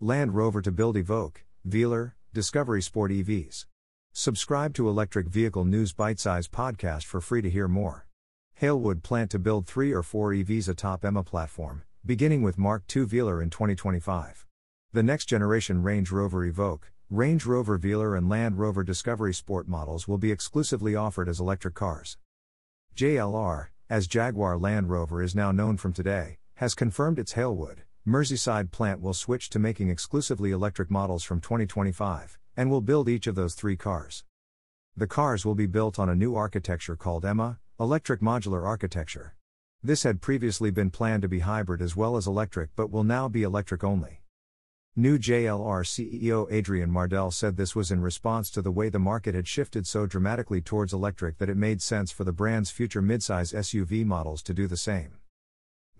Land Rover to build Evoque, Velar, Discovery Sport EVs. Subscribe to Electric Vehicle News Bitesize Podcast for free to hear more. Halewood plant to build three or four EVs atop EMA platform, beginning with Mark II Velar in 2025. The next generation Range Rover Evoque, Range Rover Velar, and Land Rover Discovery Sport models will be exclusively offered as electric cars. JLR, as Jaguar Land Rover is now known from today, has confirmed its Halewood, Merseyside plant will switch to making exclusively electric models from 2025, and will build each of those three cars. The cars will be built on a new architecture called EMMA, Electric Modular Architecture. This had previously been planned to be hybrid as well as electric but will now be electric only. New JLR CEO Adrian Mardell said this was in response to the way the market had shifted so dramatically towards electric that it made sense for the brand's future midsize SUV models to do the same.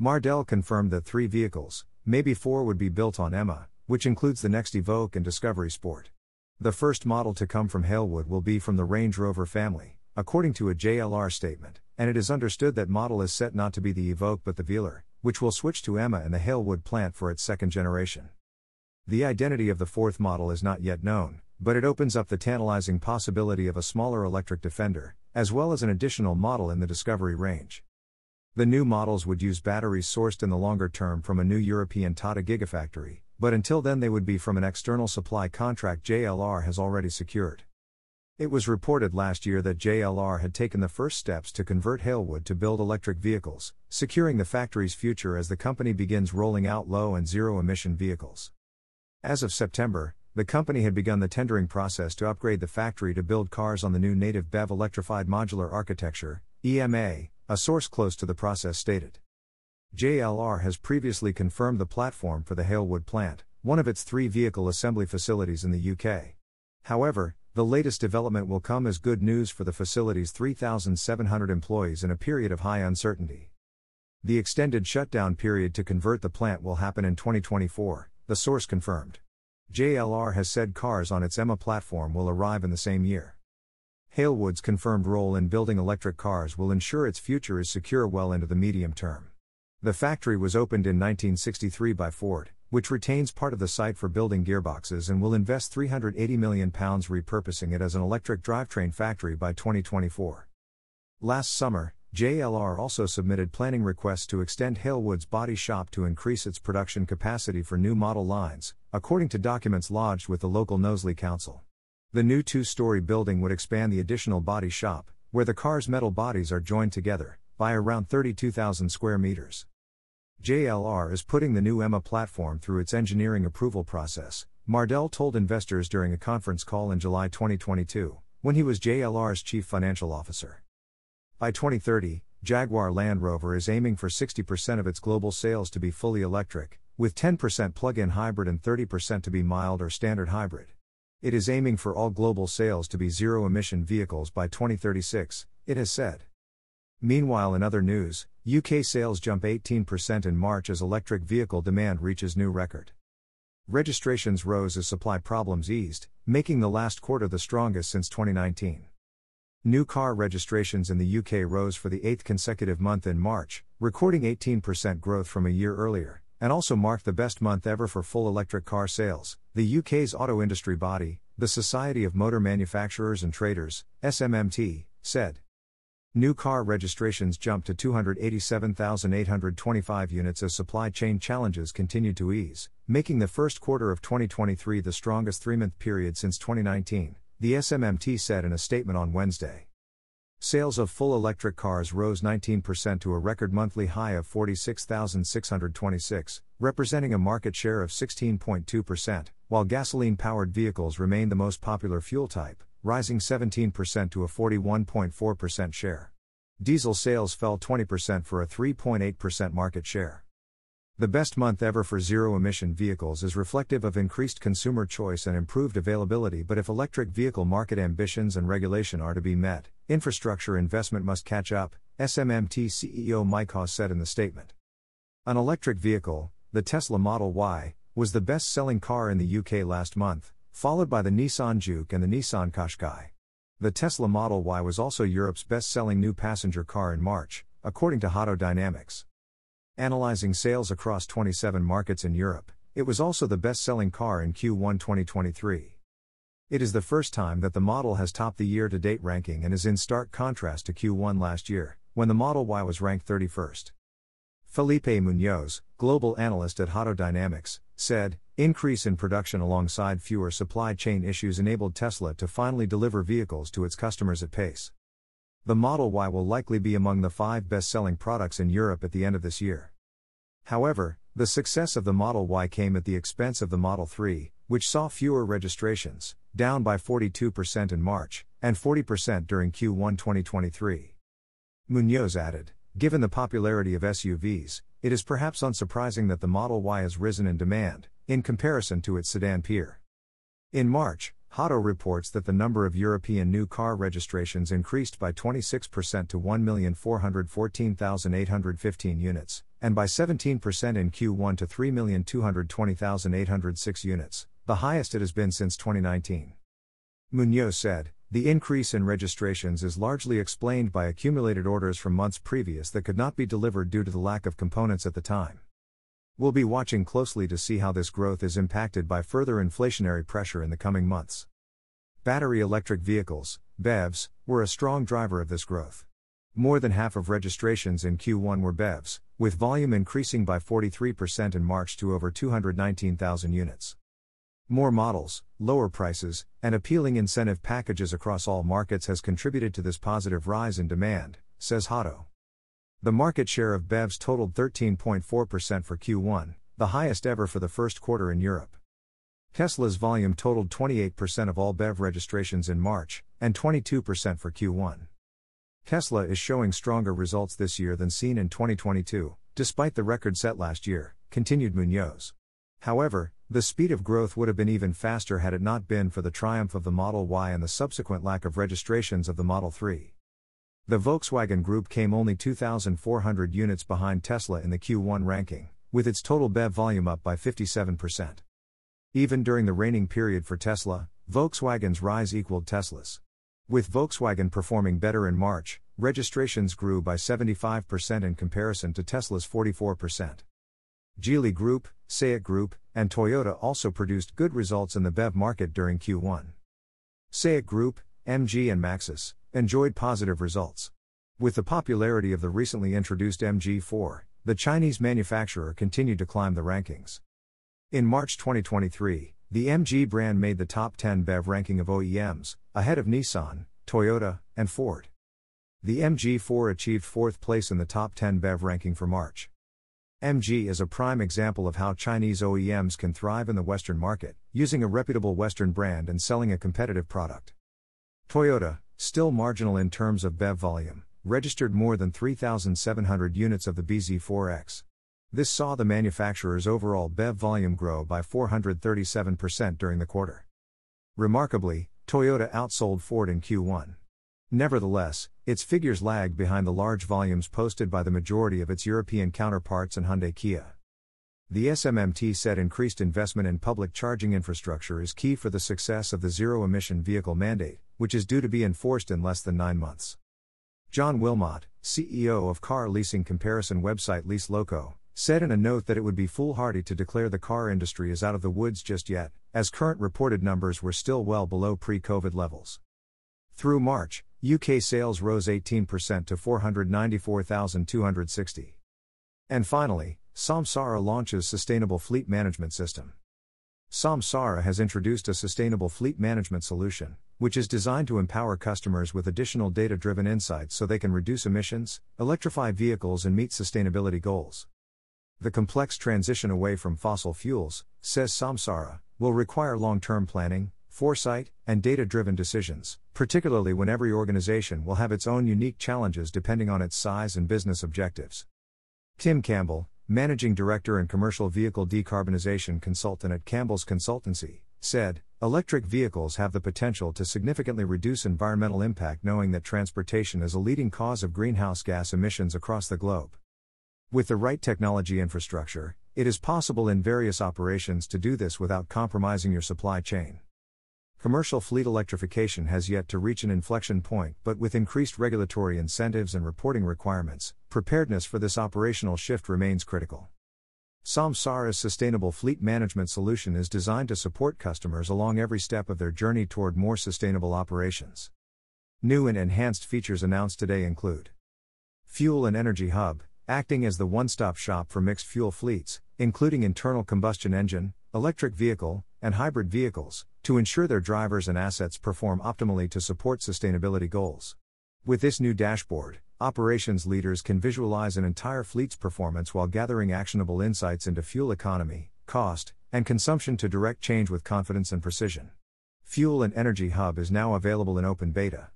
Mardell confirmed that three vehicles, maybe four would be built on EMMA, which includes the next Evoque and Discovery Sport. The first model to come from Halewood will be from the Range Rover family, according to a JLR statement, and it is understood that model is set not to be the Evoque but the Velar, which will switch to EMMA and the Halewood plant for its second generation. The identity of the fourth model is not yet known, but it opens up the tantalizing possibility of a smaller electric Defender, as well as an additional model in the Discovery range. The new models would use batteries sourced in the longer term from a new European Tata Gigafactory, but until then they would be from an external supply contract JLR has already secured. It was reported last year that JLR had taken the first steps to convert Halewood to build electric vehicles, securing the factory's future as the company begins rolling out low and zero emission vehicles. As of September, the company had begun the tendering process to upgrade the factory to build cars on the new native BEV electrified modular architecture, EMA, a source close to the process stated. JLR has previously confirmed the platform for the Halewood plant, one of its three vehicle assembly facilities in the UK. However, the latest development will come as good news for the facility's 3,700 employees in a period of high uncertainty. The extended shutdown period to convert the plant will happen in 2024, the source confirmed. JLR has said cars on its EMA platform will arrive in the same year. Halewood's confirmed role in building electric cars will ensure its future is secure well into the medium term. The factory was opened in 1963 by Ford, which retains part of the site for building gearboxes and will invest £380 million repurposing it as an electric drivetrain factory by 2024. Last summer, JLR also submitted planning requests to extend Halewood's body shop to increase its production capacity for new model lines, according to documents lodged with the local Knowsley Council. The new two story building would expand the additional body shop, where the car's metal bodies are joined together, by around 32,000 square meters. JLR is putting the new EMA platform through its engineering approval process, Mardell told investors during a conference call in July 2022, when he was JLR's chief financial officer. By 2030, Jaguar Land Rover is aiming for 60% of its global sales to be fully electric, with 10% plug in hybrid and 30% to be mild or standard hybrid. It is aiming for all global sales to be zero emission vehicles by 2036, it has said. Meanwhile, in other news, UK sales jump 18% in March as electric vehicle demand reaches new record. Registrations rose as supply problems eased, making the last quarter the strongest since 2019. New car registrations in the UK rose for the eighth consecutive month in March, recording 18% growth from a year earlier and also marked the best month ever for full electric car sales, the UK's auto industry body, the Society of Motor Manufacturers and Traders, SMMT, said. New car registrations jumped to 287,825 units as supply chain challenges continued to ease, making the first quarter of 2023 the strongest three month period since 2019, the SMMT said in a statement on Wednesday. Sales of full electric cars rose 19% to a record monthly high of 46,626, representing a market share of 16.2%, while gasoline powered vehicles remained the most popular fuel type, rising 17% to a 41.4% share. Diesel sales fell 20% for a 3.8% market share. The best month ever for zero emission vehicles is reflective of increased consumer choice and improved availability. But if electric vehicle market ambitions and regulation are to be met, infrastructure investment must catch up, SMMT CEO Mike Hawes said in the statement. An electric vehicle, the Tesla Model Y, was the best selling car in the UK last month, followed by the Nissan Juke and the Nissan Qashqai. The Tesla Model Y was also Europe's best selling new passenger car in March, according to JATO Dynamics. Analyzing sales across 27 markets in Europe, It was also the best selling car in Q1 2023. It is the first time that the model has topped the year to date ranking and is in stark contrast to Q1 last year, when the Model Y was ranked 31st. Felipe Munoz, global analyst at JATO Dynamics, said, Increase in production alongside fewer supply chain issues enabled Tesla to finally deliver vehicles to its customers at pace. The Model Y will likely be among the five best selling products in Europe at the end of this year. However, the success of the Model Y came at the expense of the Model 3, which saw fewer registrations, down by 42% in March, and 40% during Q1 2023. Munoz added, Given the popularity of SUVs, it is perhaps unsurprising that the Model Y has risen in demand, in comparison to its sedan peer. In March, JATO reports that the number of European new car registrations increased by 26% to 1,414,815 units, and by 17% in Q1 to 3,220,806 units, the highest it has been since 2019. Munoz said, the increase in registrations is largely explained by accumulated orders from months previous that could not be delivered due to the lack of components at the time. We'll be watching closely to see how this growth is impacted by further inflationary pressure in the coming months. Battery electric vehicles, BEVs, were a strong driver of this growth. More than half of registrations in Q1 were BEVs, with volume increasing by 43% in March to over 219,000 units. More models, lower prices, and appealing incentive packages across all markets has contributed to this positive rise in demand, says JATO. The market share of BEVs totaled 13.4% for Q1, the highest ever for the first quarter in Europe. Tesla's volume totaled 28% of all BEV registrations in March, and 22% for Q1. Tesla is showing stronger results this year than seen in 2022, despite the record set last year, continued Munoz. However, the speed of growth would have been even faster had it not been for the triumph of the Model Y and the subsequent lack of registrations of the Model 3. The Volkswagen Group came only 2,400 units behind Tesla in the Q1 ranking, with its total BEV volume up by 57%. Even during the reigning period for Tesla, Volkswagen's rise equaled Tesla's. With Volkswagen performing better in March, registrations grew by 75% in comparison to Tesla's 44%. Geely Group, SAIC Group, and Toyota also produced good results in the BEV market during Q1. SAIC Group, MG and Maxus enjoyed positive results. With the popularity of the recently introduced MG4, the Chinese manufacturer continued to climb the rankings. In March 2023, the MG brand made the top 10 BEV ranking of OEMs, ahead of Nissan, Toyota, and Ford. The MG4 achieved fourth place in the top 10 BEV ranking for March. MG is a prime example of how Chinese OEMs can thrive in the Western market, using a reputable Western brand and selling a competitive product. Toyota, still marginal in terms of BEV volume, registered more than 3,700 units of the BZ4X. This saw the manufacturer's overall BEV volume grow by 437% during the quarter. Remarkably, Toyota outsold Ford in Q1. Nevertheless, its figures lagged behind the large volumes posted by the majority of its European counterparts and Hyundai Kia. The SMMT said increased investment in public charging infrastructure is key for the success of the zero emission vehicle mandate, which is due to be enforced in less than nine months. John Wilmot, CEO of car leasing comparison website Lease Loco, said in a note that it would be foolhardy to declare the car industry is out of the woods just yet, as current reported numbers were still well below pre COVID levels. Through March, UK sales rose 18% to 494,260. And finally, Samsara launches Sustainable Fleet Management System. Samsara has introduced a sustainable fleet management solution, which is designed to empower customers with additional data driven insights so they can reduce emissions, electrify vehicles, and meet sustainability goals. The complex transition away from fossil fuels, says Samsara, will require long term planning, foresight, and data driven decisions, particularly when every organization will have its own unique challenges depending on its size and business objectives. Tim Campbell, Managing Director and Commercial Vehicle Decarbonization Consultant at Campbell's Consultancy, said Electric vehicles have the potential to significantly reduce environmental impact, knowing that transportation is a leading cause of greenhouse gas emissions across the globe. With the right technology infrastructure, it is possible in various operations to do this without compromising your supply chain. Commercial fleet electrification has yet to reach an inflection point, but with increased regulatory incentives and reporting requirements, preparedness for this operational shift remains critical. Samsara's sustainable fleet management solution is designed to support customers along every step of their journey toward more sustainable operations. New and enhanced features announced today include Fuel and Energy Hub, acting as the one stop shop for mixed fuel fleets, including internal combustion engine, electric vehicle, and hybrid vehicles, to ensure their drivers and assets perform optimally to support sustainability goals. With this new dashboard, operations leaders can visualize an entire fleet's performance while gathering actionable insights into fuel economy, cost, and consumption to direct change with confidence and precision. Fuel and Energy Hub is now available in open beta.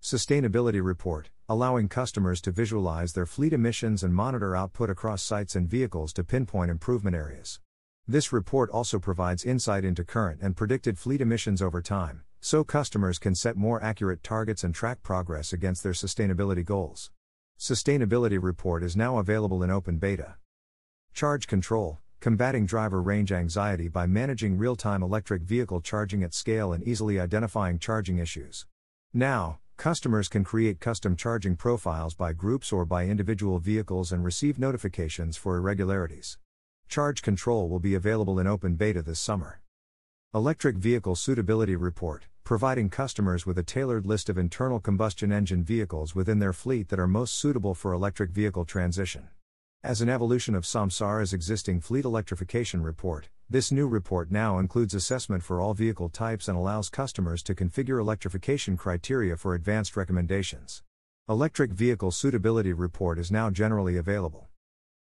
Sustainability Report, allowing customers to visualize their fleet emissions and monitor output across sites and vehicles to pinpoint improvement areas. This report also provides insight into current and predicted fleet emissions over time, so customers can set more accurate targets and track progress against their sustainability goals. Sustainability Report is now available in open beta. Charge Control Combating driver range anxiety by managing real time electric vehicle charging at scale and easily identifying charging issues. Now, customers can create custom charging profiles by groups or by individual vehicles and receive notifications for irregularities. Charge Control will be available in open beta this summer. Electric Vehicle Suitability Report providing customers with a tailored list of internal combustion engine vehicles within their fleet that are most suitable for electric vehicle transition. As an evolution of Samsara's existing fleet electrification report, this new report now includes assessment for all vehicle types and allows customers to configure electrification criteria for advanced recommendations. Electric Vehicle Suitability Report is now generally available.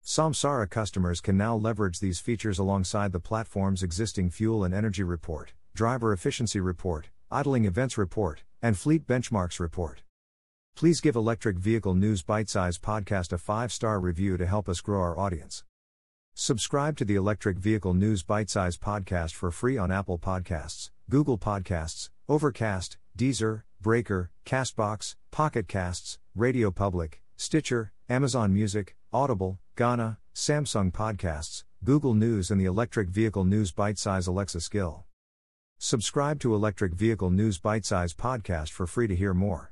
Samsara customers can now leverage these features alongside the platform's existing fuel and energy report, driver efficiency report, Idling Events Report, and Fleet Benchmarks Report. Please give Electric Vehicle News Bitesize Podcast a five star review to help us grow our audience. Subscribe to the Electric Vehicle News Bitesize Podcast for free on Apple Podcasts, Google Podcasts, Overcast, Deezer, Breaker, Castbox, Pocket Casts, Radio Public, Stitcher, Amazon Music, Audible, Gaana, Samsung Podcasts, Google News, and the Electric Vehicle News Bitesize Alexa skill. Subscribe to Electric Vehicle News Bitesize Podcast for free to hear more.